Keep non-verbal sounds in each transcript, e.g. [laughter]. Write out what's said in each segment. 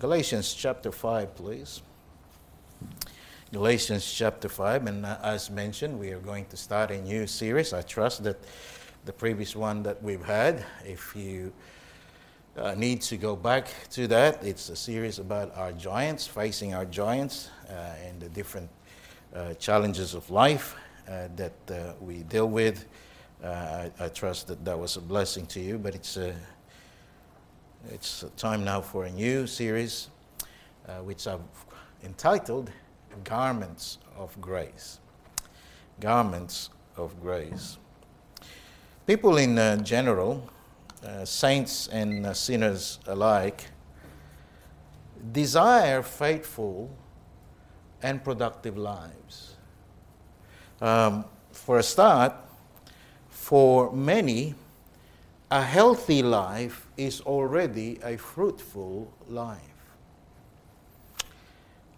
Galatians chapter 5, please. Galatians chapter 5, and uh, as mentioned, we are going to start a new series. I trust that the previous one that we've had, if you uh, need to go back to that, it's a series about our giants, facing our giants, uh, and the different uh, challenges of life uh, that uh, we deal with. I, I, trust that that was a blessing to you, but it's, it's time now for a new series, which I've entitled garments of grace. Garments of grace. People in uh, general, uh, saints and uh, sinners alike, desire faithful and productive lives. Um, for a start, for many, a healthy life is already a fruitful life.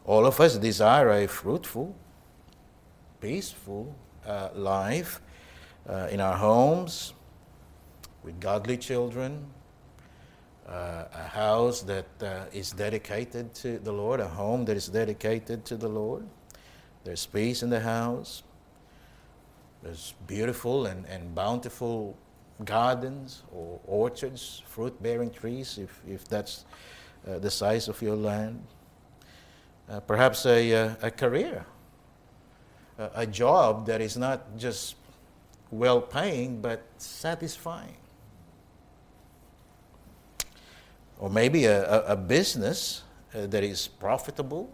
All of us desire a fruitful, peaceful uh, life uh, in our homes, with godly children, uh, a house that uh, is dedicated to the Lord, a home that is dedicated to the Lord. There's peace in the house. There's beautiful and, and bountiful gardens or orchards, fruit bearing trees, if, if that's uh, the size of your land uh, perhaps a, uh, a career, a, a job that is not just well paying but satisfying. Or maybe a, a, a business uh, that is profitable.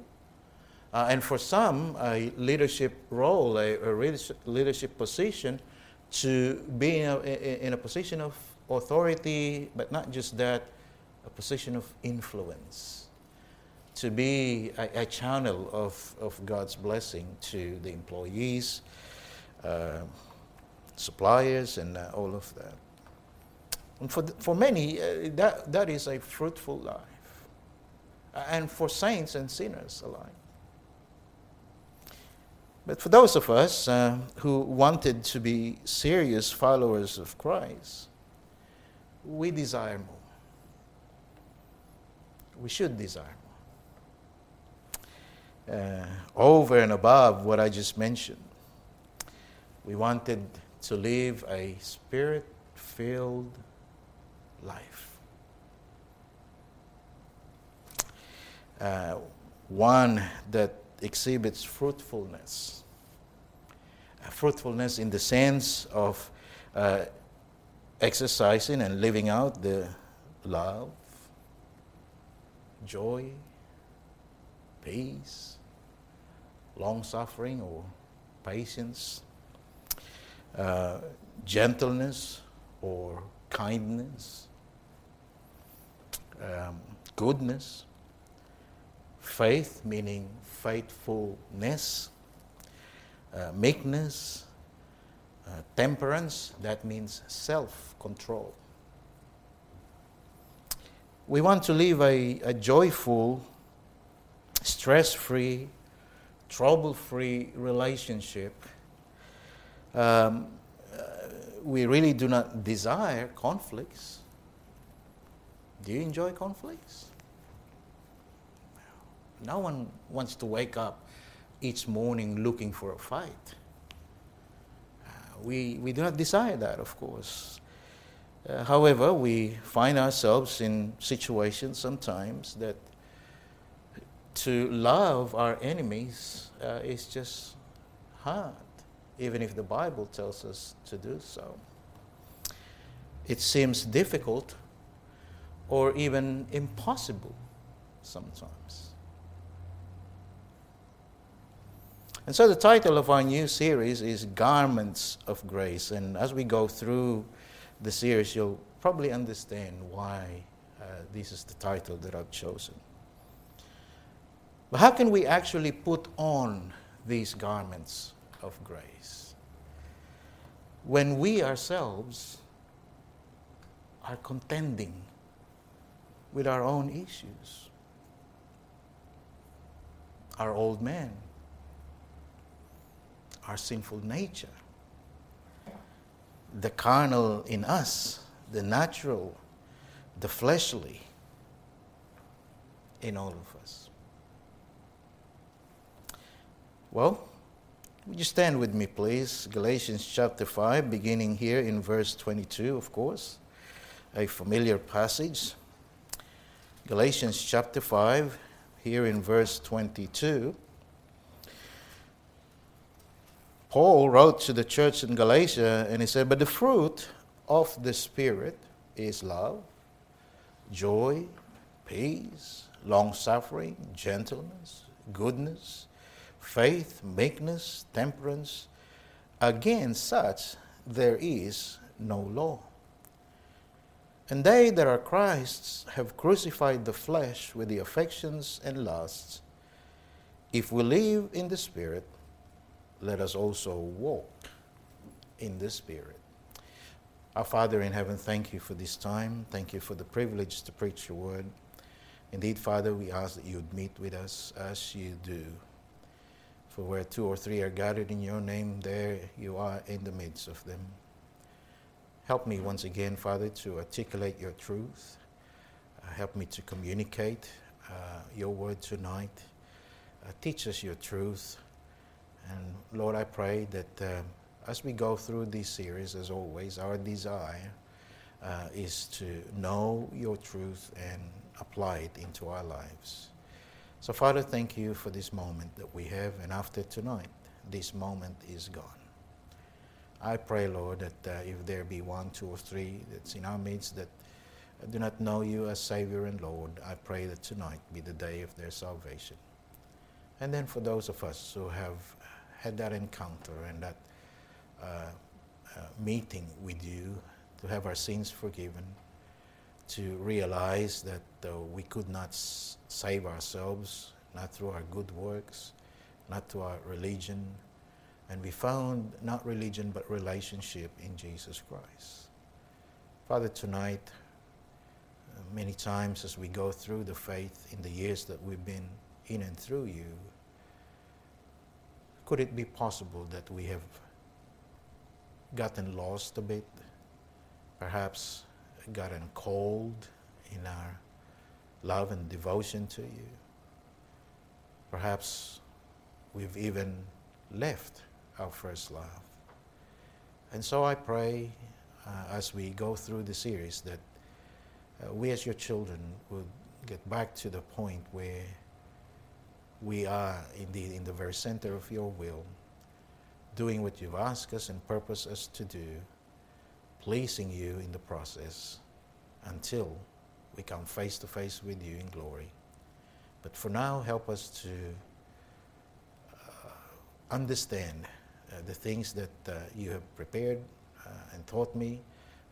Uh, and for some, a leadership role, a, a leadership position to be in a, in a position of authority, but not just that, a position of influence to be a, a channel of, of God's blessing to the employees, uh, suppliers, and uh, all of that. And for, the, for many, uh, that, that is a fruitful life. And for saints and sinners alike. But for those of us uh, who wanted to be serious followers of Christ, we desire more. We should desire uh, over and above what I just mentioned. We wanted to live a spirit filled life. Uh, one that exhibits fruitfulness. Uh, fruitfulness in the sense of uh, exercising and living out the love, joy, peace, long suffering or patience, uh, gentleness or kindness, um, goodness, faith, meaning faithfulness, uh, meekness, uh, temperance, that means self control. We want to live a, a joyful, stress free, trouble free relationship, um, uh, we really do not desire conflicts. Do you enjoy conflicts? No one wants to wake up each morning looking for a fight. Uh, we, we do not desire that, of course. Uh, however, we find ourselves in situations sometimes that to love our enemies uh, is just hard, even if the Bible tells us to do so. It seems difficult or even impossible sometimes. And so the title of our new series is Garments of Grace. And as we go through the series, you'll probably understand why uh, this is the title that I've chosen. But how can we actually put on these garments of grace when we ourselves are contending with our own issues? Our old man, our sinful nature, the carnal in us, the natural, the fleshly in all of us. Well, would you stand with me, please? Galatians chapter 5, beginning here in verse 22, of course, a familiar passage. Galatians chapter 5, here in verse 22. Paul wrote to the church in Galatia and he said, But the fruit of the Spirit is love, joy, peace, long suffering, gentleness, goodness, faith, meekness, temperance. Against such there is no law. And they that are Christ's have crucified the flesh with the affections and lusts. If we live in the Spirit, let us also walk in the Spirit. Our Father in heaven, thank you for this time. Thank you for the privilege to preach your word. Indeed, Father, we ask that you'd meet with us as you do. For where two or three are gathered in your name, there you are in the midst of them. Help me once again, Father, to articulate your truth. Uh, help me to communicate uh, your word tonight. Uh, teach us your truth. And Lord, I pray that uh, as we go through this series, as always, our desire uh, is to know your truth and apply it into our lives. So, Father, thank you for this moment that we have, and after tonight, this moment is gone. I pray, Lord, that uh, if there be one, two, or three that's in our midst that do not know you as Savior and Lord, I pray that tonight be the day of their salvation. And then for those of us who have had that encounter and that uh, uh, meeting with you, to have our sins forgiven, to realize that uh, we could not s- save ourselves, not through our good works, not through our religion. And we found not religion but relationship in Jesus Christ. Father, tonight, uh, many times as we go through the faith in the years that we've been in and through you, could it be possible that we have gotten lost a bit? Perhaps gotten cold in our love and devotion to you. Perhaps we've even left our first love. And so I pray uh, as we go through the series that uh, we as your children would get back to the point where we are indeed in the very center of your will, doing what you've asked us and purposed us to do pleasing you in the process until we come face to face with you in glory. But for now, help us to uh, understand uh, the things that uh, you have prepared uh, and taught me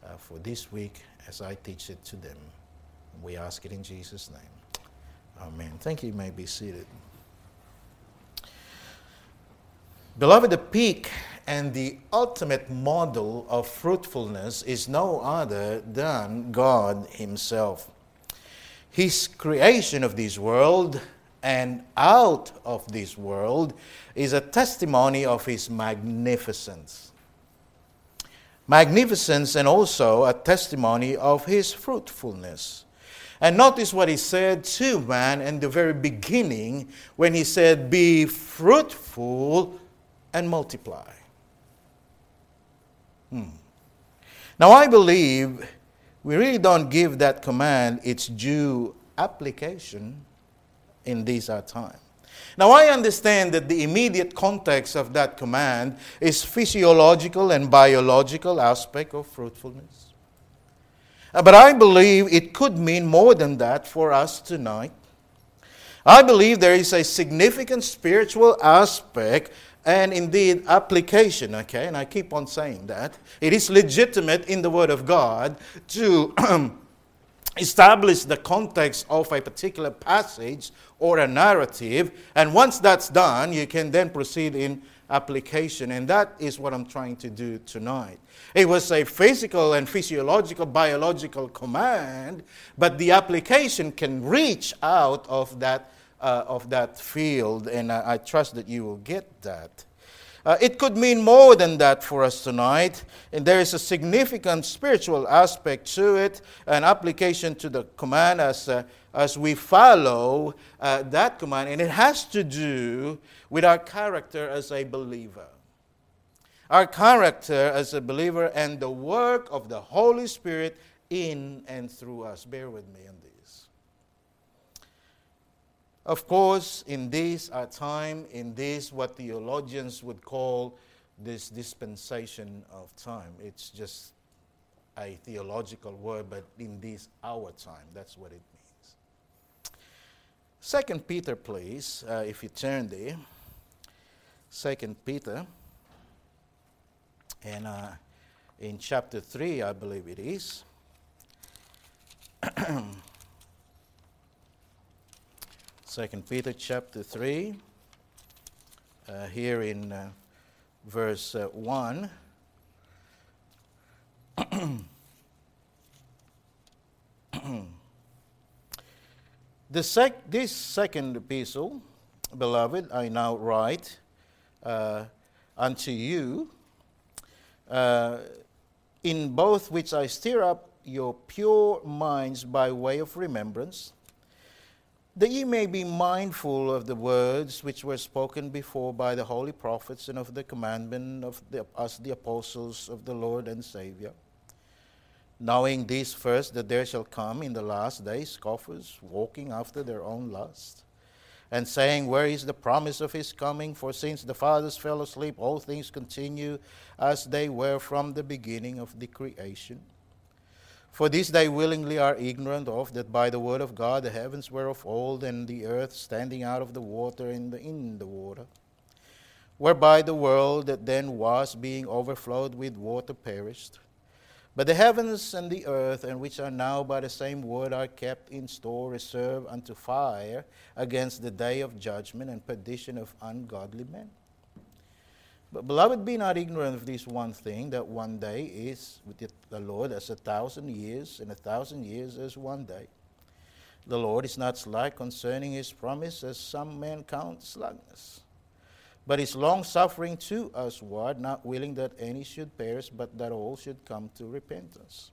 uh, for this week as I teach it to them. We ask it in Jesus' name. Amen. Thank you. You may be seated. Beloved, the peak and the ultimate model of fruitfulness is no other than God Himself. His creation of this world and out of this world is a testimony of His magnificence. Magnificence and also a testimony of His fruitfulness. And notice what he said to man in the very beginning when he said, Be fruitful and multiply. Hmm. Now, I believe we really don't give that command its due application in these our time. Now, I understand that the immediate context of that command is physiological and biological aspect of fruitfulness. Uh, but I believe it could mean more than that for us tonight. I believe there is a significant spiritual aspect and indeed application, okay? And I keep on saying that. It is legitimate in the Word of God to [clears throat] establish the context of a particular passage or a narrative. And once that's done, you can then proceed in application. And that is what I'm trying to do tonight. It was a physical and physiological, biological command, but the application can reach out of that uh, of that field, and I, I, trust that you will get that. Uh, it could mean more than that for us tonight, and there is a significant spiritual aspect to it, an application to the command as, uh, as we follow uh, that command, and it has to do with our character as a believer. Our character as a believer and the work of the Holy Spirit in and through us. Bear with me on this. Of course, in this our time, in this what theologians would call this dispensation of time, it's just a theological word, but in this our time, that's what it means. Second Peter, please, uh, if you turn there. Second Peter, and uh, in chapter three, I believe it is. [clears throat] Second Peter chapter three, uh, here in uh, verse uh, one. [clears throat] the sec- this second epistle, beloved, I now write uh, unto you, uh, in both which I stir up your pure minds by way of remembrance, that ye may be mindful of the words which were spoken before by the holy prophets and of the commandment of the, us, the apostles of the Lord and Savior knowing this first, that there shall come in the last days scoffers, walking after their own lust, and saying, Where is the promise of his coming? For since the fathers fell asleep, all things continue as they were from the beginning of the creation. For this they willingly are ignorant of, that by the word of God the heavens were of old, and the earth standing out of the water in the, in the water, whereby the world that then was, being overflowed with water, perished. But the heavens and the earth, and which are now by the same word, are kept in store, reserved unto fire against the day of judgment and perdition of ungodly men. But, beloved, be not ignorant of this one thing that one day is with the Lord as a thousand years, and a thousand years as one day. The Lord is not slack concerning his promise, as some men count slackness but is long suffering to usward, not willing that any should perish, but that all should come to repentance.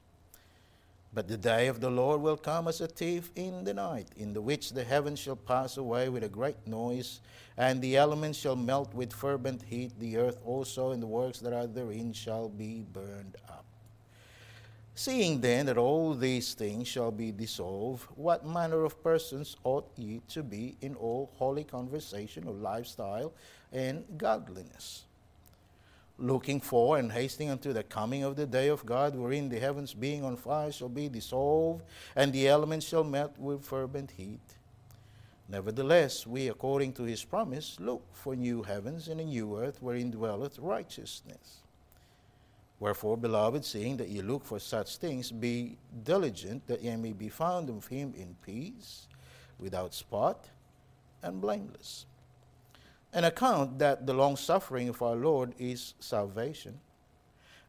But the day of the Lord will come as a thief in the night, in the which the heavens shall pass away with a great noise, and the elements shall melt with fervent heat, the earth also and the works that are therein shall be burned up. Seeing then that all these things shall be dissolved, what manner of persons ought ye to be in all holy conversation or lifestyle? and godliness. Looking for and hasting unto the coming of the day of God, wherein the heavens being on fire shall be dissolved, and the elements shall melt with fervent heat. Nevertheless, we, according to his promise, look for new heavens and a new earth wherein dwelleth righteousness. Wherefore, beloved, seeing that ye look for such things, be diligent that ye may be found of him in peace, without spot, and blameless an account that the long suffering of our Lord is salvation.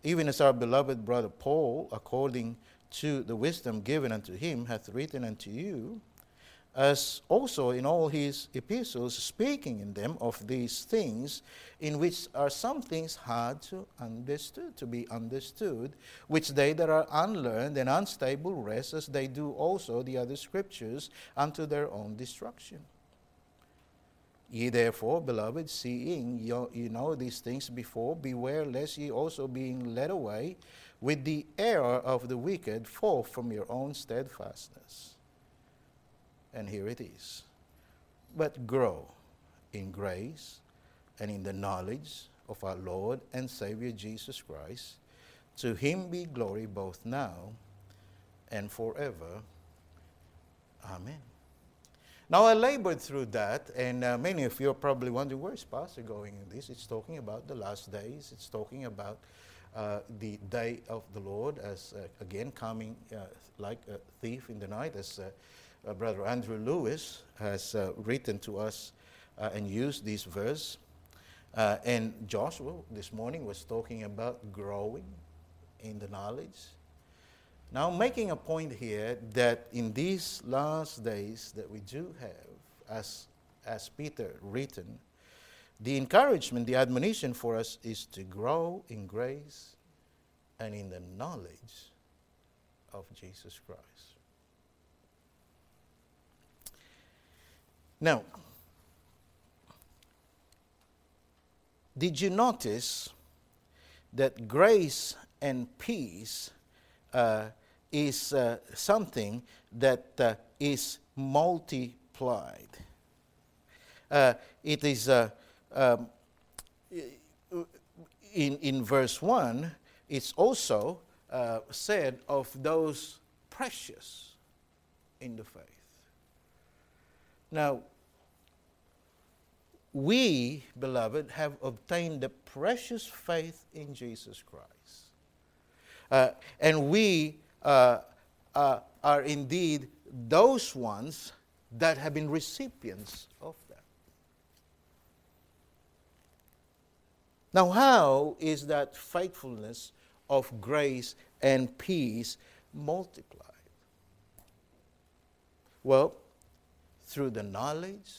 Even as our beloved brother Paul, according to the wisdom given unto him, hath written unto you, as also in all his epistles, speaking in them of these things, in which are some things hard to understood, to be understood, which they that are unlearned and unstable wrest, as they do also the other scriptures, unto their own destruction. Ye therefore, beloved, seeing you, know these things before, beware lest ye also being led away with the error of the wicked fall from your own steadfastness. And here it is. But grow in grace and in the knowledge of our Lord and Savior Jesus Christ. To him be glory both now and forever. Amen. Now, I labored through that, and uh, many of you are probably wondering where's Pastor going in this? It's talking about the last days, it's talking about uh, the day of the Lord as, uh, again, coming uh, like a thief in the night, as uh, uh, Brother Andrew Lewis has written to us and used this verse. and Joshua this morning was talking about growing in the knowledge now, making a point here that in these last days that we do have, as, as Peter written, the encouragement, the admonition for us is to grow in grace and in the knowledge of Jesus Christ. Now, did you notice that grace and peace is uh, something that uh, is multiplied? Uh, it is uh, um, in, in verse 1, it's also uh, said of those precious in the faith. Now, we, beloved, have obtained the precious faith in Jesus Christ. Uh, and we uh, uh, are indeed those ones that have been recipients of that. Now, how is that faithfulness of grace and peace multiplied? Well, through the knowledge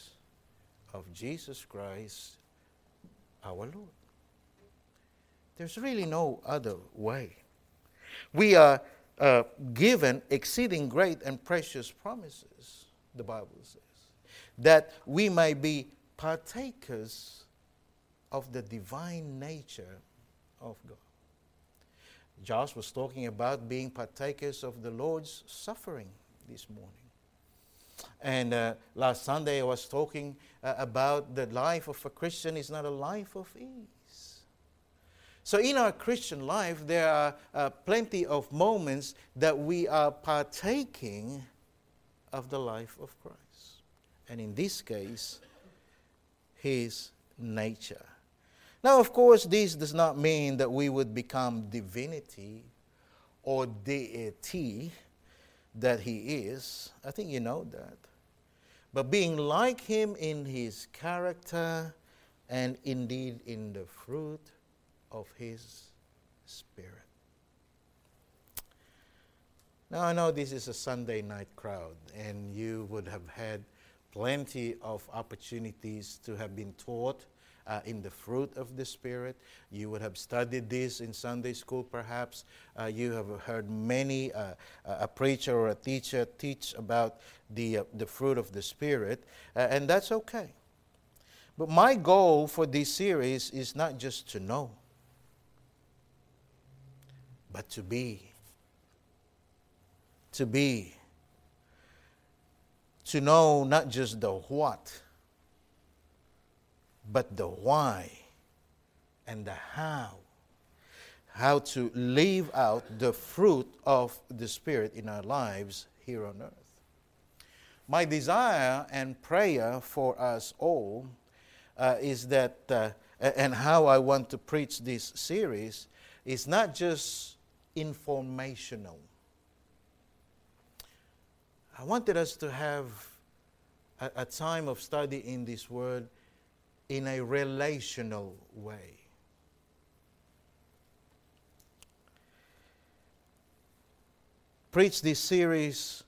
of Jesus Christ, our Lord. There's really no other way. We are uh, given exceeding great and precious promises, the Bible says, that we may be partakers of the divine nature of God. Josh was talking about being partakers of the Lord's suffering this morning. And uh, last Sunday I was talking uh, about the life of a Christian is not a life of ease. So in our Christian life, there are uh, plenty of moments that we are partaking of the life of Christ. And in this case, his nature. Now, of course, this does not mean that we would become divinity or deity that he is. I think you know that. But being like him in his character and indeed in the fruit of his spirit. Now, I know this is a Sunday night crowd, and you would have had plenty of opportunities to have been taught uh, in the fruit of the Spirit. You would have studied this in Sunday school, perhaps. Uh, you have heard many, uh, a preacher or a teacher teach about the, uh, the fruit of the Spirit, uh, and that's okay. But my goal for this series is not just to know, but to be. To be. To know not just the what but the why and the how. How to live out the fruit of the Spirit in our lives here on earth. My desire and prayer for us all uh, is that, uh, and how I want to preach this series, is not just informational. I wanted us to have a, a time of study in this word in a relational way. Preach this series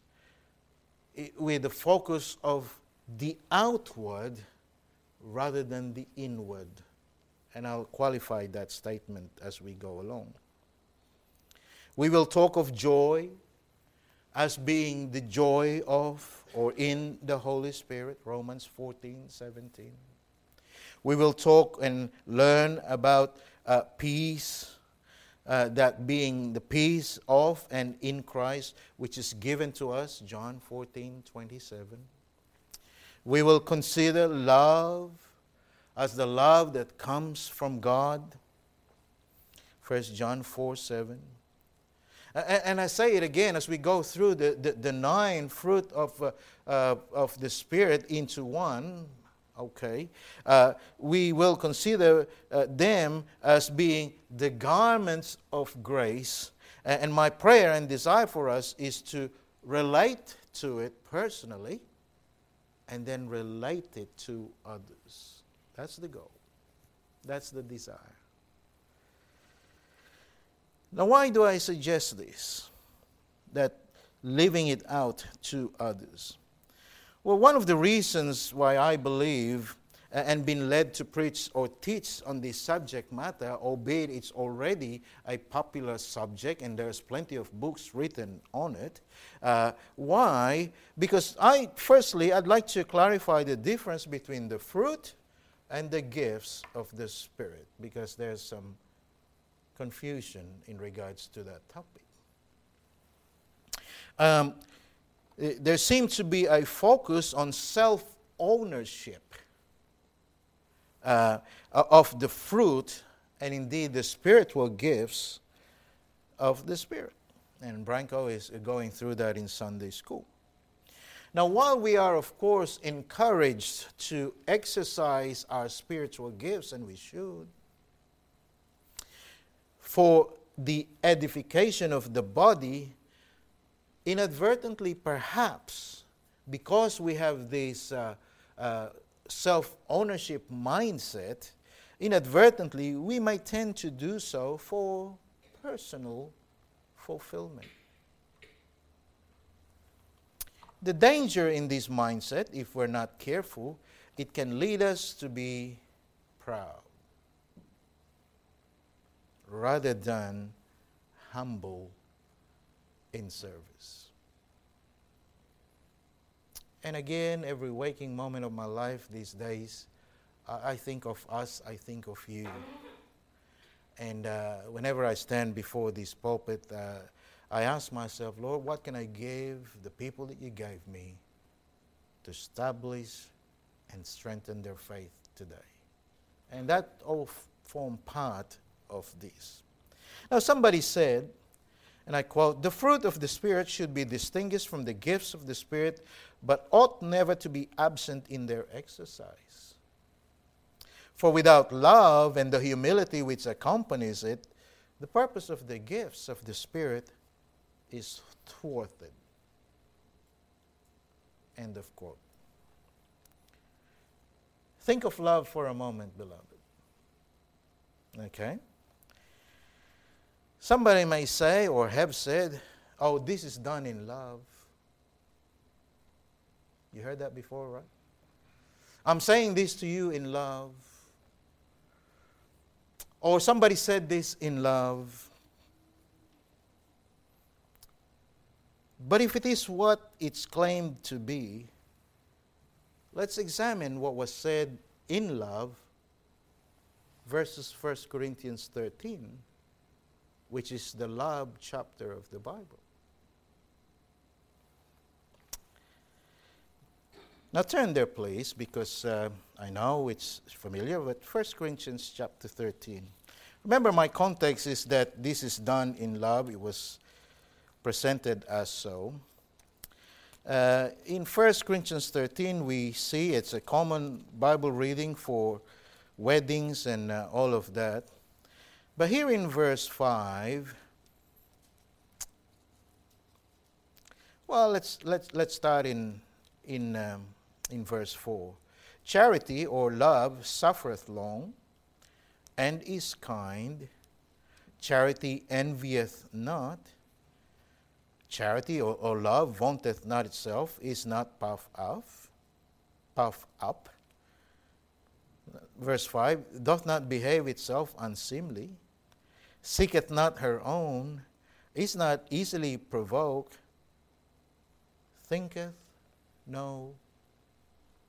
with the focus of the outward rather than the inward. And I'll qualify that statement as we go along. We will talk of joy as being the joy of or in the Holy Spirit, Romans 14, 17. We will talk and learn about uh, peace, uh, that being the peace of and in Christ, which is given to us, John 14 27. We will consider love as the love that comes from God, 1 John 4 7. And I say it again as we go through the, the, the nine fruit of, uh, uh, of the Spirit into one okay, uh, we will consider uh, them as being the garments of grace. And my prayer and desire for us is to relate to it personally and then relate it to others. That's the goal. That's the desire. Now, why do I suggest this? That living it out to others. Well, one of the reasons why I believe and been led to preach or teach on this subject matter, albeit it's already a popular subject and there's plenty of books written on it. Uh, why? Because I, firstly, I'd like to clarify the difference between the fruit and the gifts of the Spirit, because there's some confusion in regards to that topic. Um, there seems to be a focus on self ownership uh, of the fruit and indeed the spiritual gifts of the Spirit. And Branko is going through that in Sunday school. Now, while we are, of course, encouraged to exercise our spiritual gifts, and we should, for the edification of the body, inadvertently, perhaps, because we have this uh, uh, self ownership mindset, inadvertently, we might tend to do so for personal fulfillment. The danger in this mindset, if we're not careful, it can lead us to be proud rather than humble in service. And again, every waking moment of my life these days, I, think of us, I think of you. And uh, whenever I stand before this pulpit, uh, I ask myself, Lord, what can I give the people that you gave me to establish and strengthen their faith today? And that all f- form part of this. Now, somebody said, and I quote, the fruit of the Spirit should be distinguished from the gifts of the Spirit, but ought never to be absent in their exercise. For without love and the humility which accompanies it, the purpose of the gifts of the Spirit is thwarted. End of quote. Think of love for a moment, beloved. Okay? Somebody may say or have said, oh, this is done in love. You heard that before, right? I'm saying this to you in love. Or somebody said this in love. But if it is what it's claimed to be, let's examine what was said in love versus 1 Corinthians 13 which is the love chapter of the Bible. Now turn there, please, because uh, I know it's familiar, but 1 Corinthians chapter 13. Remember, my context is that this is done in love. It was presented as so. Uh, in 1 Corinthians 13, we see it's a common Bible reading for weddings and uh, all of that. But here in verse 5, well, let's, let's, let's start in, in, um, in verse 4. Charity or love suffereth long and is kind. Charity envieth not. Charity or, or love vaunteth not itself, is not puffed up, puffed up. Verse 5 doth not behave itself unseemly seeketh not her own, is not easily provoked, thinketh no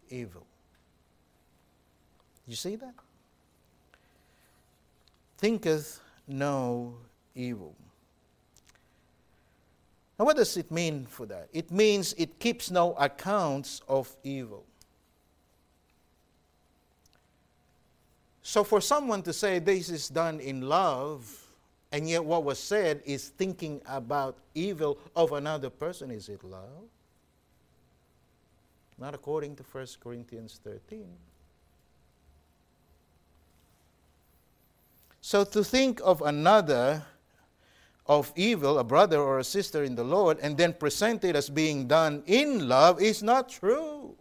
evil. You see that? Thinketh no evil. Now, what does it mean for that? It means it keeps no accounts of evil. So, for someone to say this is done in love, and yet, what was said is thinking about evil of another person. Is it love? Not according to 1 Corinthians 13. So, to think of another of evil, a brother or a sister in the Lord, and then present it as being done in love is not true.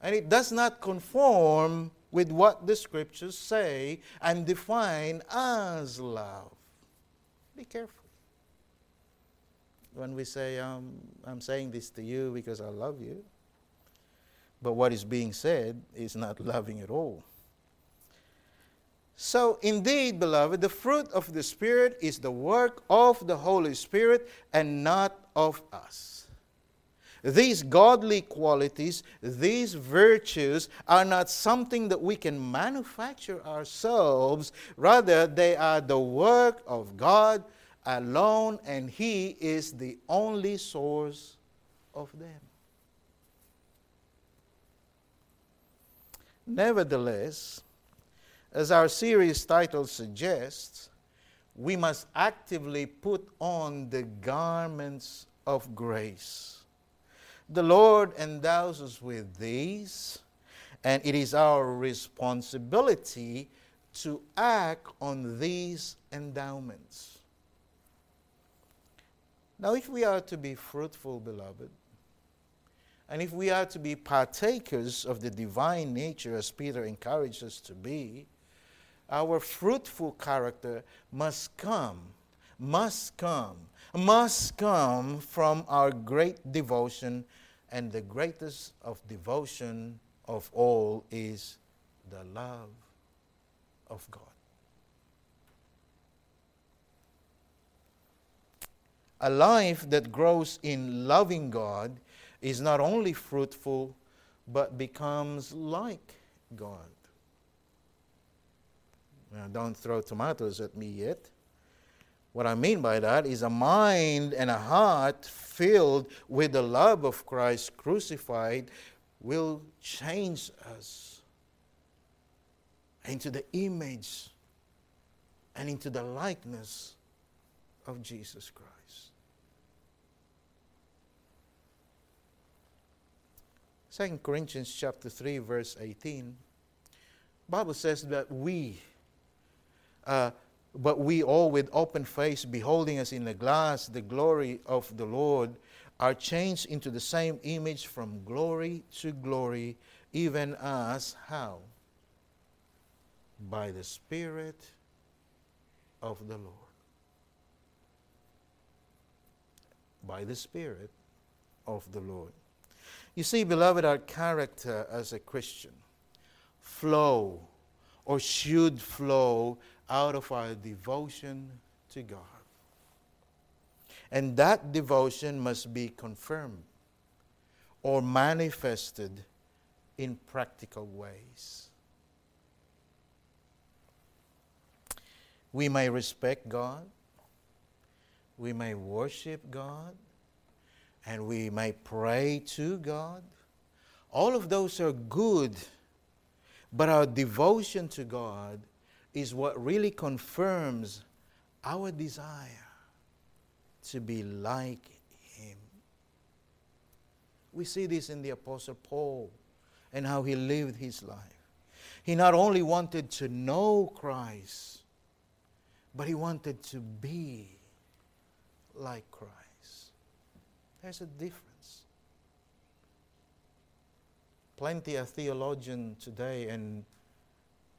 And it does not conform with what the scriptures say and define as love. Be careful. When we say, um, I'm saying this to you because I love you. but what is being said is not loving at all. So, indeed, beloved, the fruit of the Spirit is the work of the Holy Spirit and not of us. These godly qualities, these virtues, are not something that we can manufacture ourselves. Rather, they are the work of God alone, and He is the only source of them. Nevertheless, as our series title suggests, we must actively put on the garments of grace. The Lord endows us with these, and it is our responsibility to act on these endowments. Now, if we are to be fruitful, beloved, and if we are to be partakers of the divine nature, as Peter encouraged us to be, our fruitful character must come, must come, must come from our great devotion. And the greatest of devotion of all is the love of God. A life that grows in loving God is not only fruitful, but becomes like God. Now, don't throw tomatoes at me yet. What I mean by that is a mind and a heart filled with the love of Christ crucified will change us into the image and into the likeness of Jesus Christ. 2 Corinthians chapter 3 verse 18 Bible says that we uh, but we all with open face beholding as in a glass the glory of the Lord are changed into the same image from glory to glory even as how? By the spirit of the Lord. By the spirit of the Lord. You see, beloved, our character as a Christian flow or should flow out of our devotion to God. And that devotion must be confirmed or manifested in practical ways. We may respect God, we may worship God, and we may pray to God. All of those are good, but our devotion to God is what really confirms our desire to be like Him. We see this in the Apostle Paul and how he lived his life. He not only wanted to know Christ, but he wanted to be like Christ. There's a difference. Plenty of theologians today and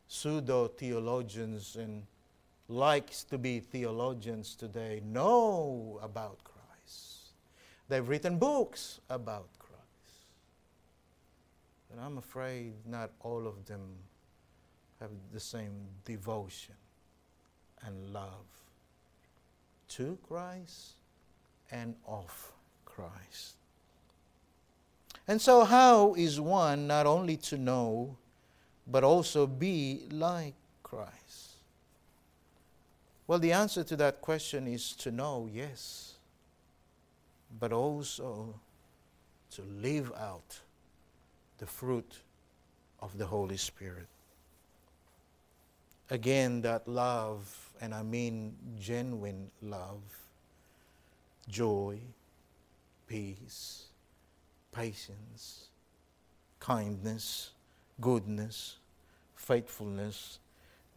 pseudo theologians and likes to be theologians today know about Christ. They've written books about Christ. But I'm afraid not all of them have the same devotion and love to Christ and of Christ. And so, how is one not only to know, but also be like Christ? Well, the answer to that question is to know, yes, but also to live out the fruit of the Holy Spirit. Again, that love, and I mean genuine love, joy, peace, patience, kindness, goodness, faithfulness,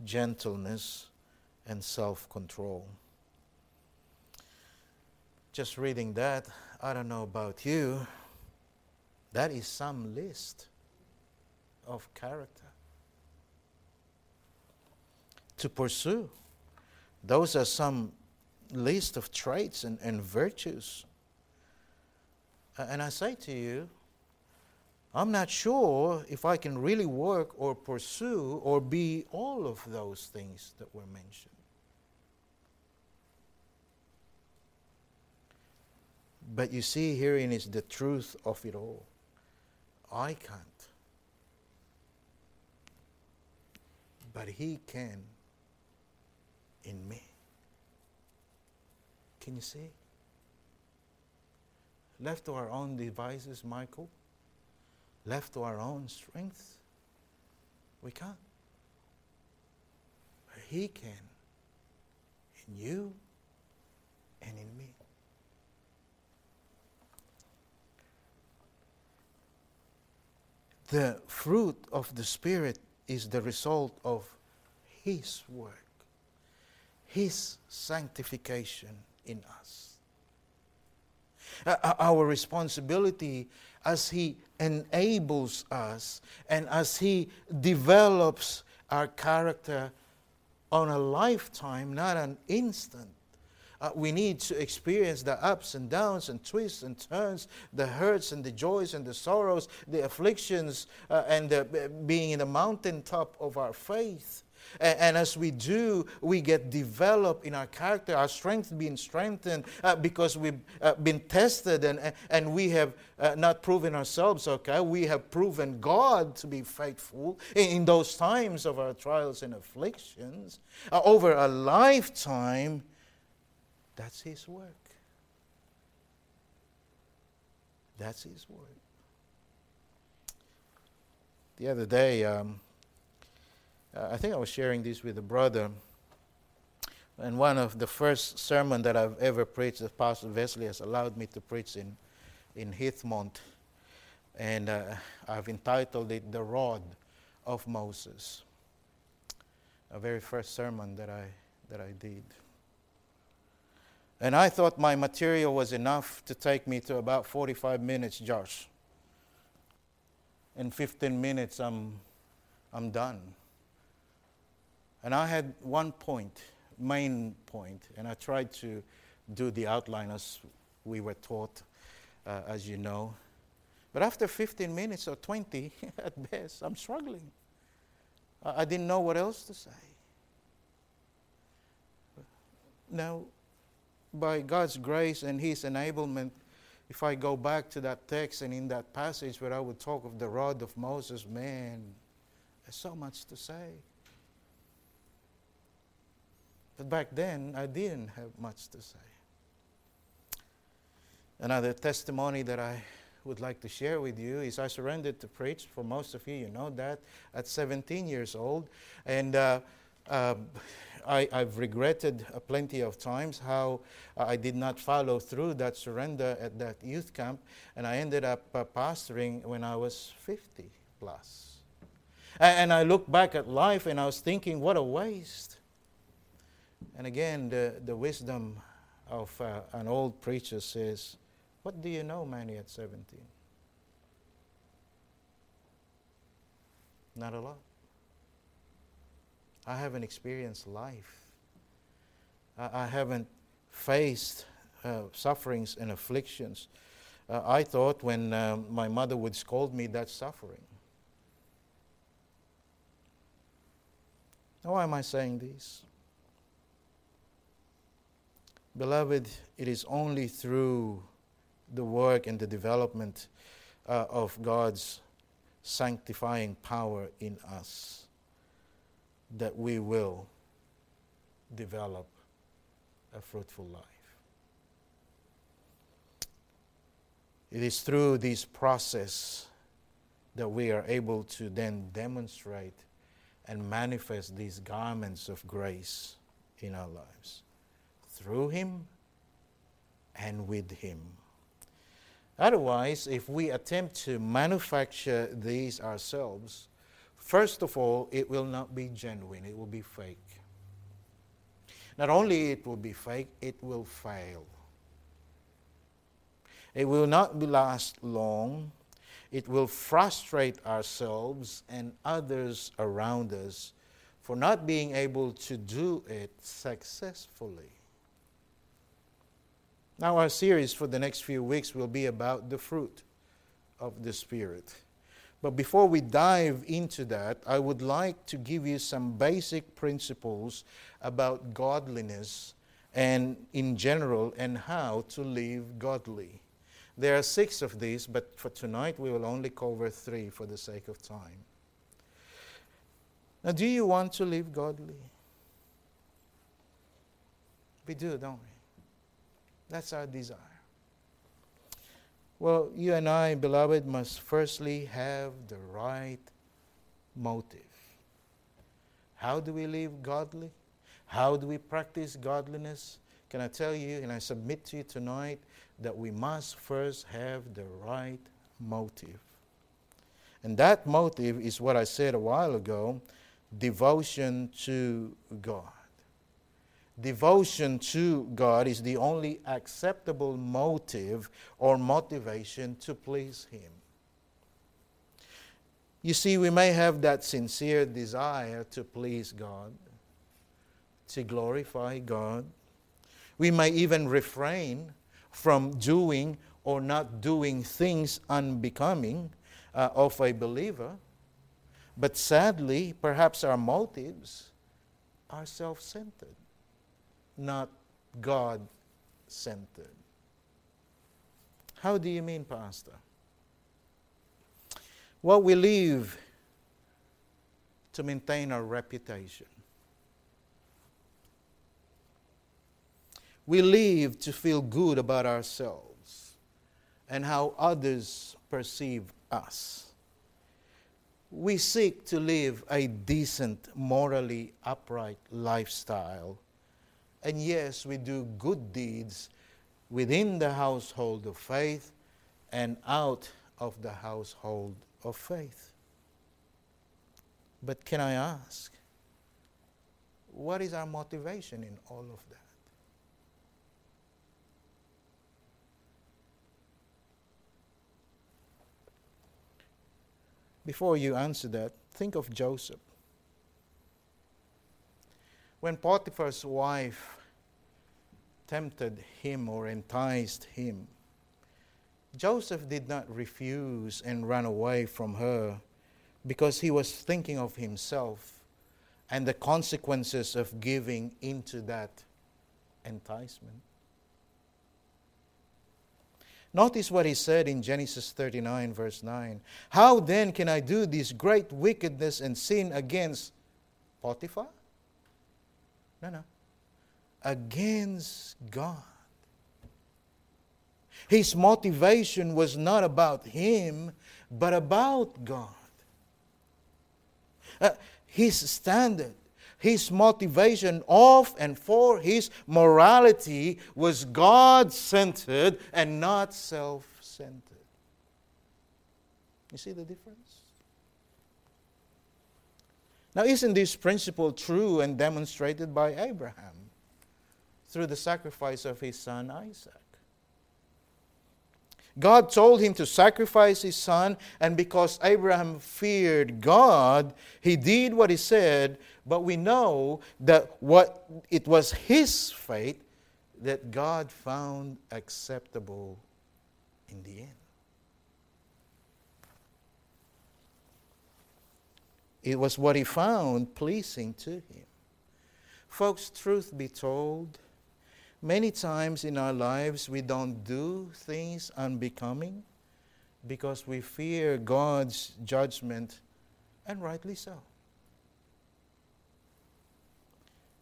gentleness, and self control. Just reading that, I don't know about you, that is some list of character to pursue. Those are some list of traits and, and virtues and I say to you, I'm not sure if I can really work or pursue or be all of those things that were mentioned. But you see, herein is the truth of it all. I can't. But He can in me. Can you see? Left to our own devices, Michael, left to our own strength, we can't. But He can in you and in me. The fruit of the Spirit is the result of His work, His sanctification in us. Uh, uh, our responsibility as He enables us and as He develops our character on a lifetime, not an instant. Uh, we need to experience the ups and downs and twists and turns, the hurts and the joys and the sorrows, the afflictions, uh, and the, uh, being in the mountaintop of our faith. And, and, as we do, we get developed in our character, our strength being strengthened uh, because we've uh, been tested and, and we have uh, not proven ourselves, okay? We have proven God to be faithful in, in those times of our trials and afflictions. Uh, over a lifetime, that's His work. That's His work. The other day, um, I think I was sharing this with a brother. And one of the first sermon that I've ever preached, that Pastor Wesley has allowed me to preach in, in Heathmont. And uh, I've entitled it The Rod of Moses. A very first sermon that I, that I did. And I thought my material was enough to take me to about 45 minutes, Josh. In 15 minutes, I'm, I'm done. And I had one point, main point, and I tried to do the outline as we were taught, uh, as you know. But after 15 minutes or 20 [laughs] at best, I'm struggling. I, I didn't know what else to say. Now, by God's grace and His enablement, if I go back to that text and in that passage where I would talk of the rod of Moses, man, there's so much to say. But back then, I didn't have much to say. Another testimony that I would like to share with you is I surrendered to preach. For most of you, you know that at 17 years old. And uh, uh, I, have regretted uh, plenty of times how I did not follow through that surrender at that youth camp, and I ended up uh, pastoring when I was 50 plus. And I look back at life and I was thinking, what a waste. And again, the, the wisdom of uh, an old preacher says, What do you know, Manny, at 17? Not a lot. I haven't experienced life. I, I haven't faced uh, sufferings and afflictions. Uh, I thought when um, my mother would scold me, that's suffering. Now, why am I saying this? Beloved, it is only through the work and the development uh, of God's sanctifying power in us that we will develop a fruitful life. It is through this process that we are able to then demonstrate and manifest these garments of grace in our lives. Through Him and with Him. Otherwise, if we attempt to manufacture these ourselves, First of all, it will not be genuine, it will be fake. Not only it will be fake, it will fail. It will not last long. It will frustrate ourselves and others around us for not being able to do it successfully. Now, our series for the next few weeks will be about the fruit of the Spirit. But before we dive into that, I would like to give you some basic principles about godliness and in general and how to live godly. There are six of these, but for tonight we will only cover three for the sake of time. Now, do you want to live godly? We do, don't we? That's our desire. Well, you and I, beloved, must firstly have the right motive. How do we live godly? How do we practice godliness? Can I tell you, and I submit to you tonight, that we must first have the right motive. And that motive is what I said a while ago devotion to God devotion to God is the only acceptable motive or motivation to please Him. You see, we may have that sincere desire to please God, to glorify God. We may even refrain from doing or not doing things unbecoming uh, of a believer. But sadly, perhaps our motives are self centered not God centered. How do you mean, Pastor? Well, we live to maintain our reputation. We live to feel good about ourselves and how others perceive us. We seek to live a decent, morally upright lifestyle and yes, we do good deeds within the household of faith and out of the household of faith. But can I ask, what is our motivation in all of that? Before you answer that, think of Joseph. When Potiphar's wife tempted him or enticed him, Joseph did not refuse and run away from her because he was thinking of himself and the consequences of giving into that enticement. Notice what he said in Genesis 39, verse 9. How then can I do this great wickedness and sin against Potiphar? No, no. Against God. His motivation was not about him, but about God. Uh, his standard, his motivation of and for his morality was God centered and not self centered. You see the difference? Now, isn't this principle true and demonstrated by Abraham through the sacrifice of his son Isaac? God told him to sacrifice his son, and because Abraham feared God, he did what he said, but we know that what it was his faith that God found acceptable in the end. It was what he found pleasing to him. Folks, truth be told, many times in our lives we don't do things unbecoming because we fear God's judgment, and rightly so.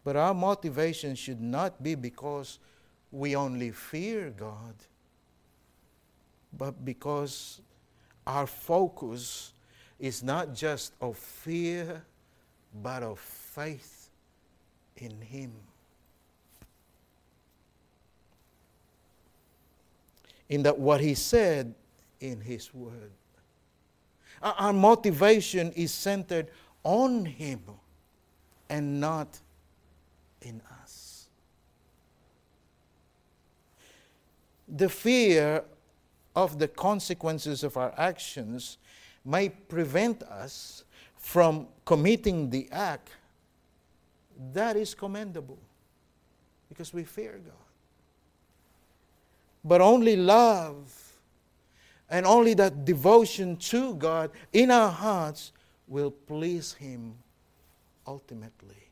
But our motivation should not be because we only fear God, but because our focus is not just of fear, but of faith in Him. In that what He said in His Word. Our motivation is centered on Him and not in us. The fear of the consequences of our actions may prevent us from committing the act, that is commendable because we fear God. But only love And only that devotion to God in our hearts will please Him ultimately.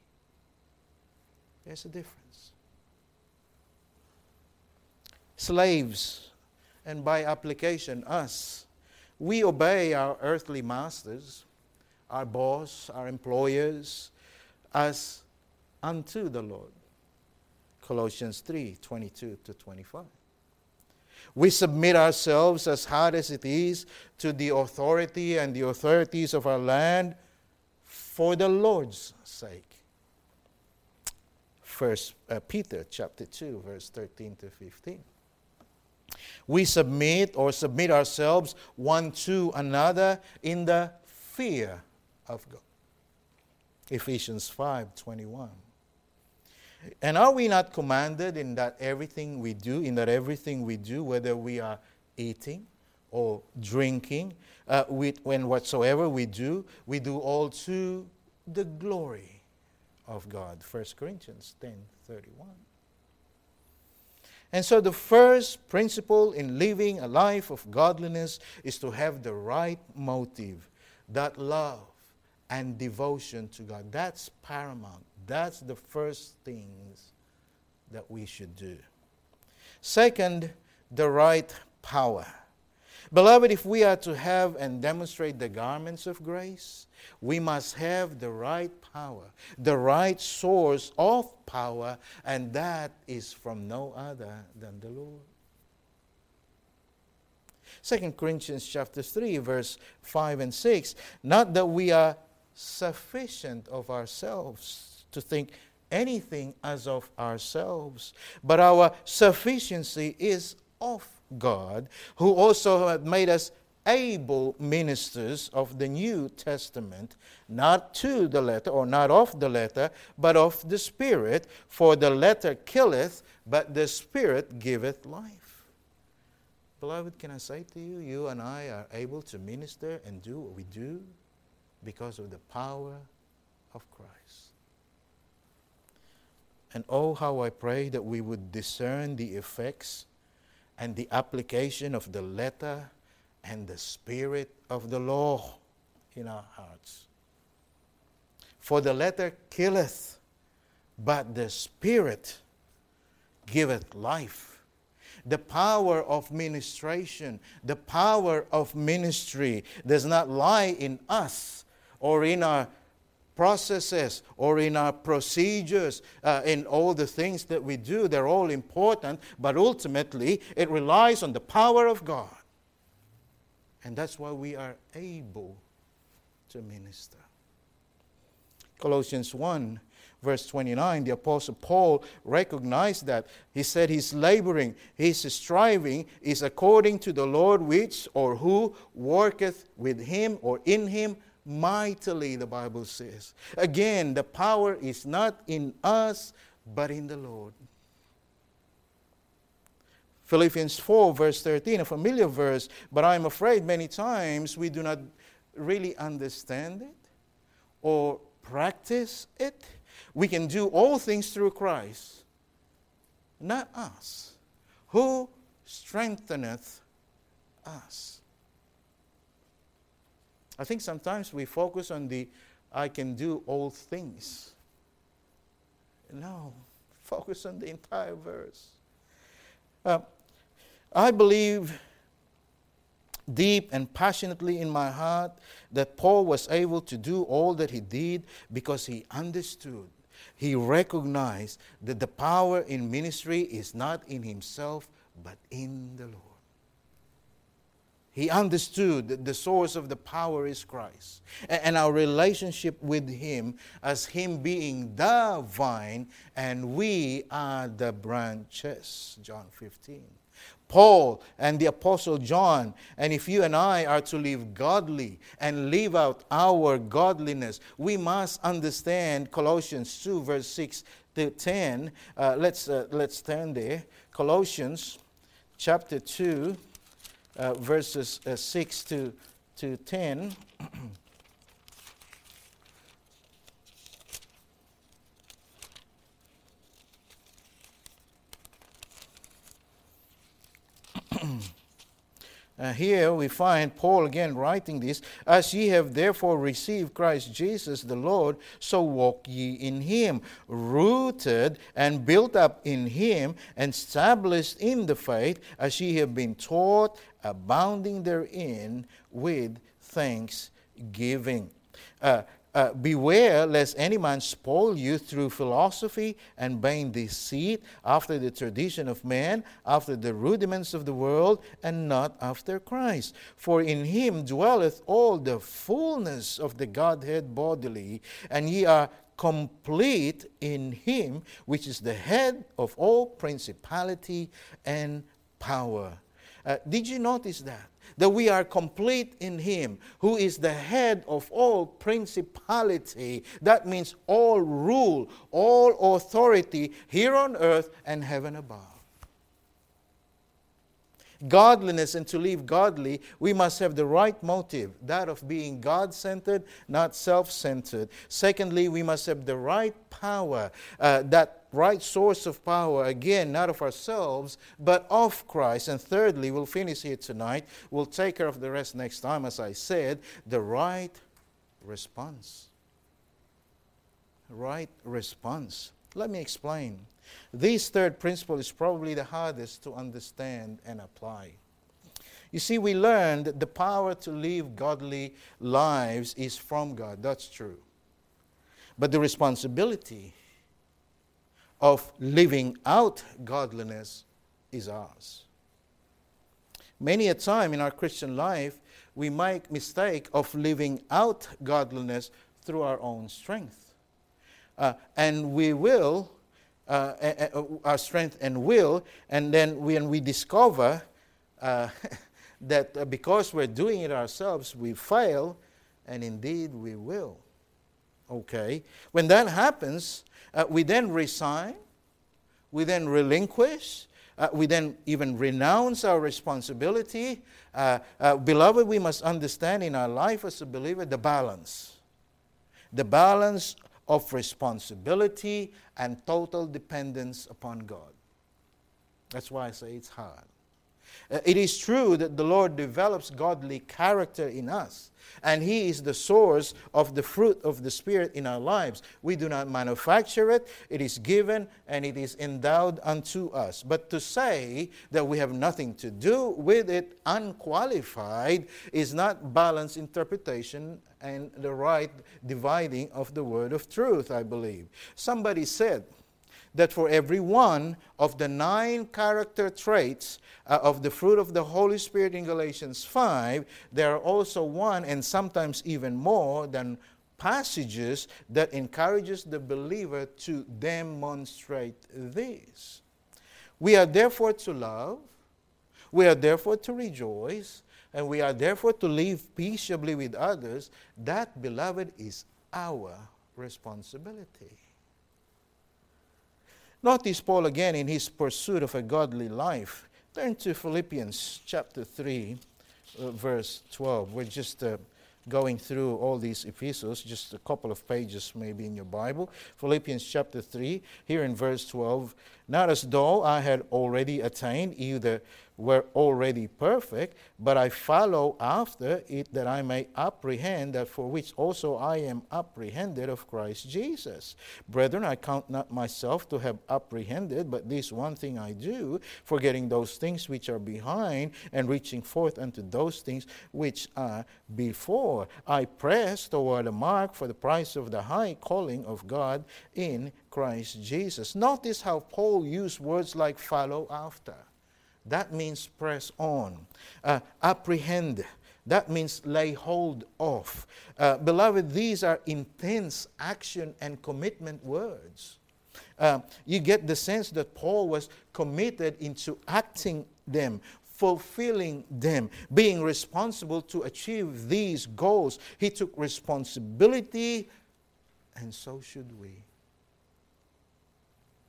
There's a difference. Slaves, and by application, us, we obey our earthly masters, our boss, our employers, as unto the Lord. Colossians 3 22 to 25. We submit ourselves as hard as it is to the authority and the authorities of our land for the Lord's sake. First uh, Peter chapter 2 verse 13 to 15. We submit or submit ourselves one to another in the fear of God. Ephesians 5:21. And are we not commanded in that everything we do, in that everything we do, whether we are eating or drinking, uh, with, when whatsoever we do, we do all to the glory of God. 1 Corinthians 10 31. And so, the first principle in living a life of godliness is to have the right motive, that love and devotion to God. That's paramount. That's the first things that we should do. Second, the right power. Beloved, if we are to have and demonstrate the garments of grace, we must have the right power, the right source of power, and that is from no other than the Lord. 2 Corinthians chapter 3 verse 5 and 6 not that we are sufficient of ourselves to think anything as of ourselves, but our sufficiency is of God, who also made us able ministers of the New Testament, not to the letter, or not of the letter, but of the Spirit. For the letter killeth, but the Spirit giveth life. Beloved, can I say to you, you and I are able to minister and do what we do because of the power of Christ. And oh, how I pray that we would discern the effects and the application of the letter and the spirit of the law in our hearts. For the letter killeth, but the spirit giveth life. The power of ministration, the power of ministry does not lie in us or in our processes or in our procedures, uh, in all the things that we do. They're all important, but ultimately it relies on the power of God. And that's why we are able to minister. Colossians 1, verse 29, the Apostle Paul recognized that. He said his laboring, his striving is according to the Lord which or who worketh with him or in him mightily, the Bible says. Again, the power is not in us, but in the Lord. Philippians 4, verse 13, a familiar verse, but I'm afraid many times we do not really understand it or practice it. We can do all things through Christ, not us. Who strengtheneth us? I think sometimes we focus on the I can do all things. No, focus on the entire verse. Uh, I believe deep and passionately in my heart that Paul was able to do all that he did because he understood, he recognized that the power in ministry is not in himself, but in the Lord. He understood that the source of the power is Christ. And our relationship with Him as Him being the vine and we are the branches. John 15. Paul and the Apostle John, and if you and I are to live godly and live out our godliness, we must understand Colossians 2, verse 6 to 10. Uh, let's, uh, let's turn there. Colossians chapter 2 uh, verses uh, 6 to, to 10. [clears throat] Uh, here we find Paul again writing this As ye have therefore received Christ Jesus the Lord, so walk ye in him, rooted and built up in him, and established in the faith, as ye have been taught, abounding therein with thanksgiving. Uh, uh, beware lest any man spoil you through philosophy and vain deceit, after the tradition of man, after the rudiments of the world, and not after Christ. For in him dwelleth all the fullness of the Godhead bodily, and ye are complete in him, which is the head of all principality and power. Uh, did you notice that? That we are complete in Him, who is the head of all principality. That means all rule, all authority here on earth and heaven above. Godliness and to live godly, we must have the right motive, that of being God centered, not self centered. Secondly, we must have the right power, uh, that right source of power, again, not of ourselves, but of Christ. And thirdly, we'll finish here tonight. We'll take care of the rest next time, as I said, the right response. Right response. Let me explain. This third principle is probably the hardest to understand and apply. You see, we learned that the power to live godly lives is from God. That's true. But the responsibility of living out godliness is ours. Many a time in our Christian life, we make mistake of living out godliness through our own strength. Uh, and we will, uh, uh, our strength and will, and then when we discover uh, [laughs] that uh, because we're doing it ourselves, we fail, and indeed we will. Okay? When that happens, uh, we then resign, we then relinquish, uh, we then even renounce our responsibility. Uh, uh, beloved, we must understand in our life as a believer the balance. The balance of responsibility and total dependence upon God. That's why I say it's hard. Uh, it is true that the Lord develops godly character in us, and He is the source of the fruit of the Spirit in our lives. We do not manufacture it, it is given and it is endowed unto us. But to say that we have nothing to do with it unqualified is not balanced interpretation and the right dividing of the word of truth, I believe. Somebody said, that for every one of the nine character traits uh, of the fruit of the Holy Spirit in Galatians 5, there are also one and sometimes even more than passages that encourages the believer to demonstrate this. We are therefore to love, we are therefore to rejoice, and we are therefore to live peaceably with others. That, beloved, is our responsibility. Notice Paul again in his pursuit of a godly life. Turn to Philippians chapter 3, uh, verse 12. We're just uh, going through all these epistles, just a couple of pages maybe in your Bible. Philippians chapter 3, here in verse 12. Not as though I had already attained either were already perfect, but I follow after it that I may apprehend that for which also I am apprehended of Christ Jesus. Brethren, I count not myself to have apprehended, but this one thing I do, forgetting those things which are behind and reaching forth unto those things which are before. I press toward the mark for the price of the high calling of God in Christ Jesus. Notice how Paul used words like follow after. That means press on. Uh, apprehend. That means lay hold of. Uh, beloved, these are intense action and commitment words. Uh, you get the sense that Paul was committed into acting them, fulfilling them, being responsible to achieve these goals. He took responsibility, and so should we.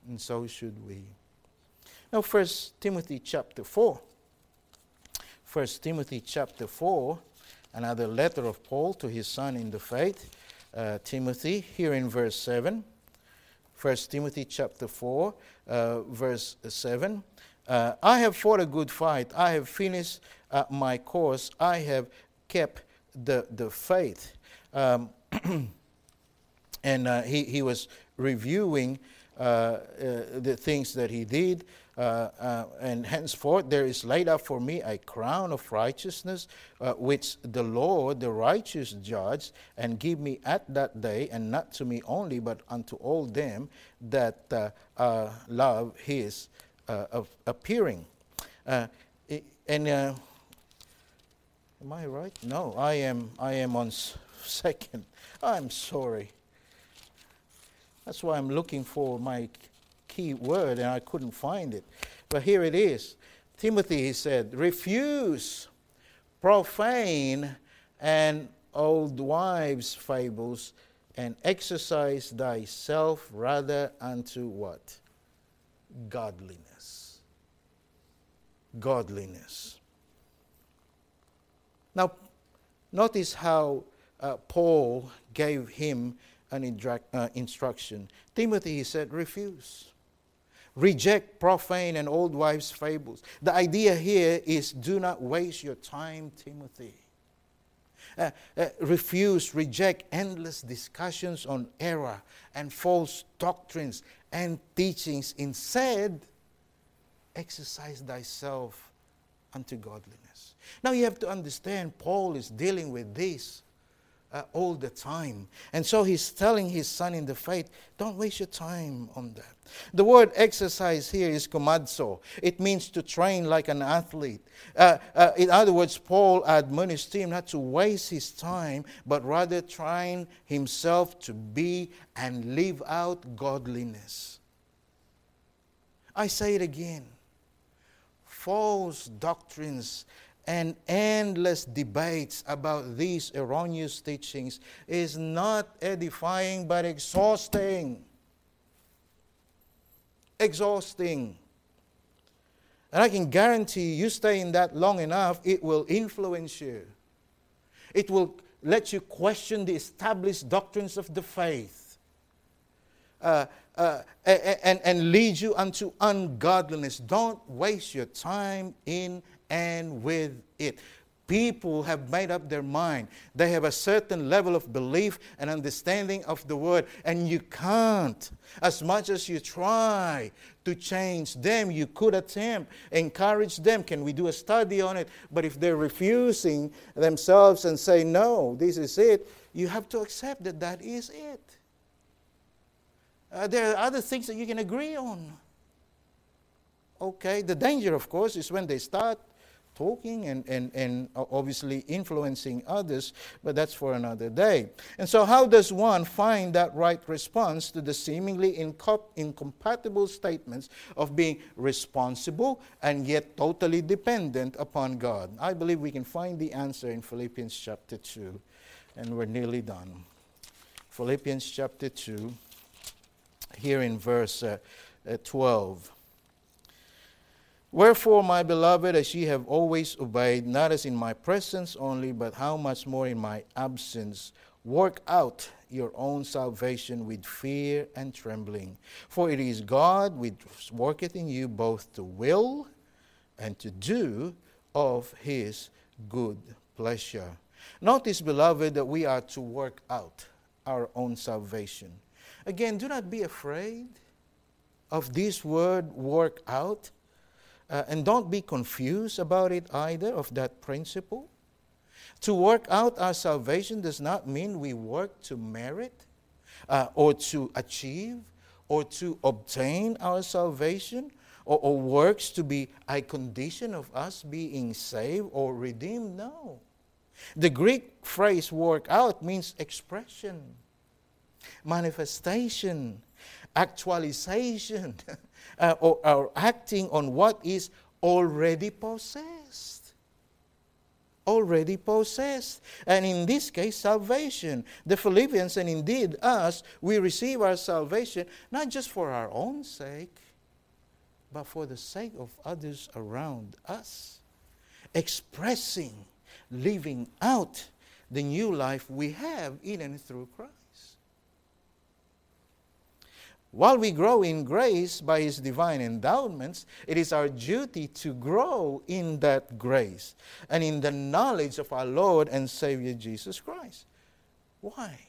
And so should we. Now, First Timothy chapter 4. First Timothy chapter 4, another letter of Paul to his son in the faith, uh, Timothy, here in verse 7. First Timothy chapter 4, uh, verse 7. Uh, I have fought a good fight. I have finished uh, my course. I have kept the, the faith. Um, [clears throat] and uh, he, he was reviewing uh, the things that he did. Uh, uh, and henceforth there is laid up for me a crown of righteousness, uh, which the Lord, the righteous judge, and give me at that day, and not to me only, but unto all them that uh, love his appearing. and am I right? No, I am. I am on [laughs] second. I'm sorry. That's why I'm looking for my key word and I couldn't find it. But here it is. Timothy, he said, refuse profane and old wives' fables and exercise thyself rather unto what? Godliness. Godliness. Now, notice how uh, Paul gave him an uh, instruction. Timothy, he said, refuse. Reject profane and old wives' fables. The idea here is do not waste your time, Timothy. Uh, uh, refuse, reject endless discussions on error and false doctrines and teachings. Instead, exercise thyself unto godliness. Now you have to understand, Paul is dealing with this uh, all the time. And so he's telling his son in the faith, don't waste your time on that. The word exercise here is komadzo. It means to train like an athlete. Uh, uh, in other words, Paul admonished him not to waste his time, but rather train himself to be and live out godliness. I say it again false doctrines and endless debates about these erroneous teachings is not edifying but exhausting. Exhausting. And I can guarantee you stay in that long enough, it will influence you. It will let you question the established doctrines of the faith. Uh, uh, and, and lead you unto ungodliness. Don't waste your time in and with it. People have made up their mind. They have a certain level of belief and understanding of the word, and you can't. As much as you try to change them, you could attempt, encourage them. Can we do a study on it? But if they're refusing themselves and say, no, this is it, you have to accept that that is it. Uh, there are other things that you can agree on. Okay, the danger, of course, is when they start talking and, and, and obviously influencing others, but that's for another day. And so, how does one find that right response to the seemingly incompatible statements of being responsible and yet totally dependent upon God? I believe we can find the answer in Philippians chapter 2, and we're nearly done. Philippians chapter 2, here in verse uh, uh, 12. Wherefore, my beloved, as ye have always obeyed, not as in my presence only, but how much more in my absence, work out your own salvation with fear and trembling. For it is God which worketh in you both to will and to do of his good pleasure. Notice, beloved, that we are to work out our own salvation. Again, do not be afraid of this word work out. Uh, and don't be confused about it either, of that principle. To work out our salvation does not mean we work to merit uh, or to achieve or to obtain our salvation or, or, works to be a condition of us being saved or redeemed. No. The Greek phrase work out means expression, manifestation, actualization. [laughs] uh, or, or acting on what is already possessed. Already possessed. And in this case, salvation. The Philippians, and indeed us, we receive our salvation not just for our own sake, but for the sake of others around us. Expressing, living out the new life we have in and through Christ. While we grow in grace by His divine endowments, it is our duty to grow in that grace and in the knowledge of our Lord and Savior Jesus Christ. Why?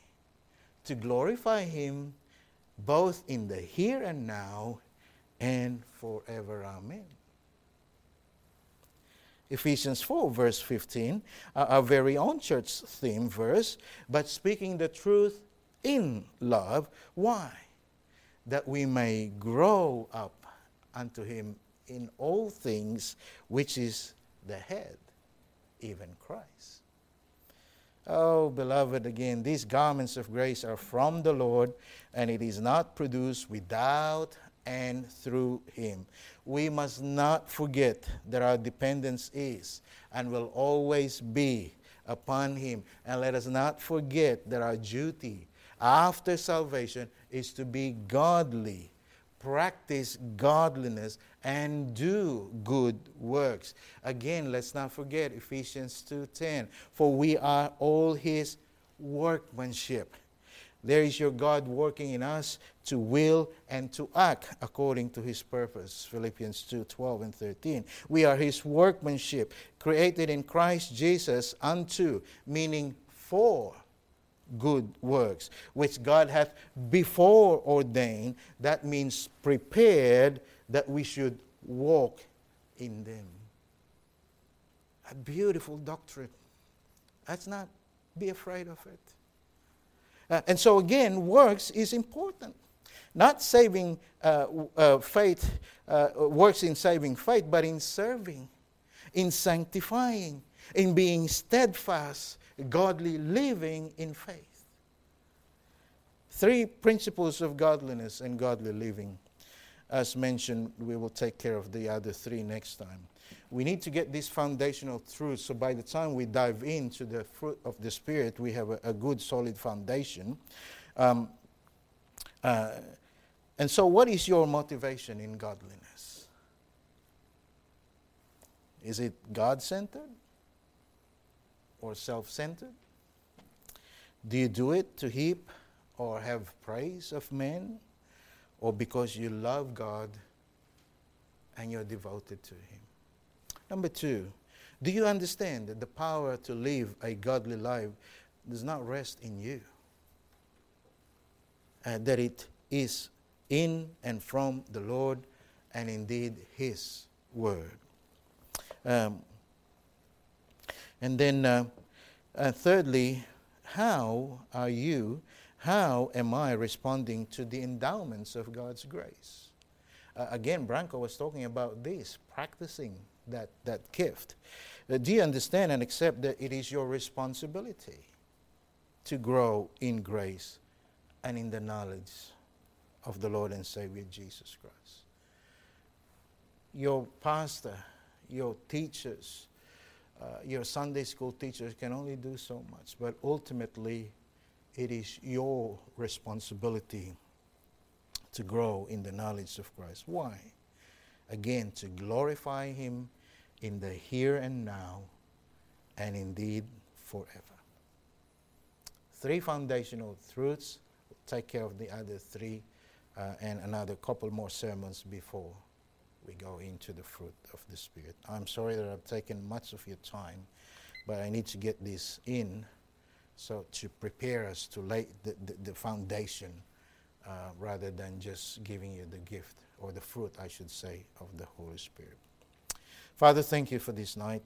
To glorify Him both in the here and now and forever. Amen. Ephesians 4, verse 15, our very own church theme verse, but speaking the truth in love. Why? That we may grow up unto Him in all things, which is the head, even Christ. Oh, beloved, again, these garments of grace are from the Lord, and it is not produced without and through Him. We must not forget that our dependence is and will always be upon Him. And let us not forget that our duty after salvation is to be godly, practice godliness, and do good works. Again, let's not forget Ephesians 2:10, for we are all his workmanship there is your God working in us to will and to act according to his purpose. Philippians 2 12 and 13. We are his workmanship, created in Christ Jesus unto, meaning for good works, which God hath before ordained. That means prepared that we should walk in them. A beautiful doctrine. Let's not be afraid of it. Uh, and so, again, works is important. Not saving uh, uh, faith, uh, works in saving faith, but in serving, in sanctifying, in being steadfast, godly living in faith. Three principles of godliness and godly living. As mentioned, we will take care of the other three next time we need to get these foundational truths so by the time we dive into the fruit of the Spirit, we have a, a good, solid foundation. Um, uh, and so, what is your motivation in godliness? Is it God centered or self centered? Do you do it to heap or have praise of men or because you love God and you're devoted to Him? Number two, do you understand that the power to live a godly life does not rest in you? Uh, that it is in and from the Lord and indeed His Word. Um, and then, uh, uh, thirdly, how are you, how am I responding to the endowments of God's grace? Uh, again, Branko was talking about this, practicing that, that gift. Uh, do you understand and accept that it is your responsibility to grow in grace and in the knowledge of the Lord and Savior Jesus Christ? Your pastor, your teachers, your Sunday school teachers can only do so much, but ultimately, it is your responsibility to grow in the knowledge of Christ. Why? Again, to glorify Him in the here and now, and indeed forever. Three foundational truths. Take care of the other three uh, and another couple more sermons before we go into the fruit of the Spirit. I'm sorry that I've taken much of your time, but I need to get this in so to prepare us to lay the, the, the foundation uh, rather than just giving you the gift or the fruit, I should say, of the Holy Spirit. Father, thank you for this night.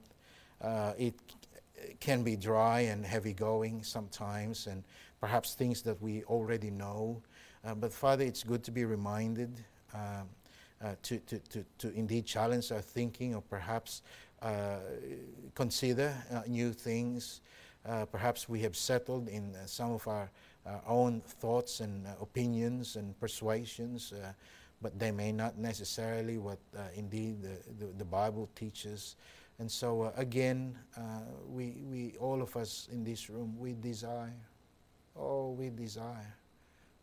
Uh, it can be dry and heavy going sometimes, and perhaps things that we already know. Uh, but Father, it's good to be reminded uh, to, to, to, to, indeed challenge our thinking or perhaps uh, consider uh, new things. Uh, perhaps we have settled in some of our, own thoughts and opinions and persuasions but they may not necessarily what uh, indeed the, the, the, Bible teaches. And so, uh, again, uh, we, we, all of us in this room, we desire, oh, we desire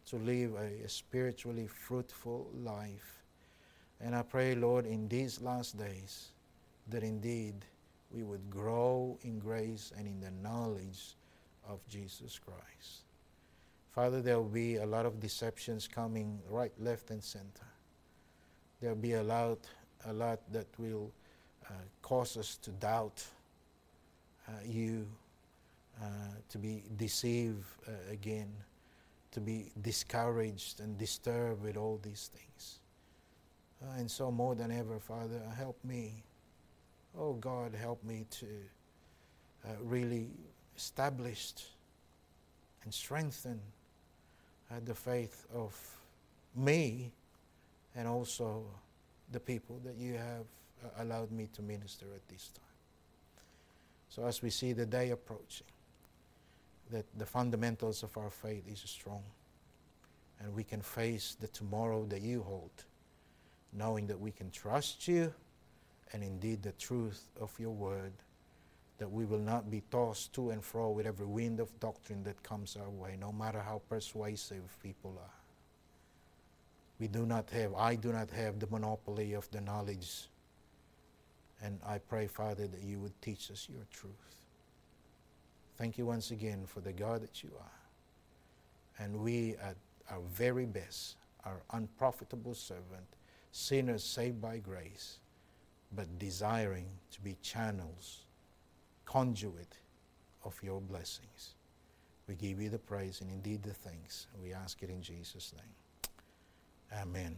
to live a, a spiritually fruitful life. And I pray, Lord, in these last days, that indeed we would grow in grace and in the knowledge of Jesus Christ. Father, there will be a lot of deceptions coming right, left, and center. There will be a lot, a lot that will uh, cause us to doubt uh, you, uh, to be deceived uh, again, to be discouraged and disturbed with all these things. Uh, and so, more than ever, Father, help me. Oh God, help me to uh, really establish and strengthen uh, the faith of me and also the people that you have uh, allowed me to minister at this time. So, as we see the day approaching, that the fundamentals of our faith is strong and we can face the tomorrow that you hold, knowing that we can trust you and indeed the truth of your word, that we will not be tossed to and fro with every wind of doctrine that comes our way, no matter how persuasive people are. We do not have, I do not have the monopoly of the knowledge. And I pray, Father, that you would teach us your truth. Thank you once again for the God that you are. And we, at our very best, are unprofitable servant, sinners saved by grace, but desiring to be channels, conduit of your blessings. We give you the praise and indeed the thanks. We ask it in Jesus' name. Amen.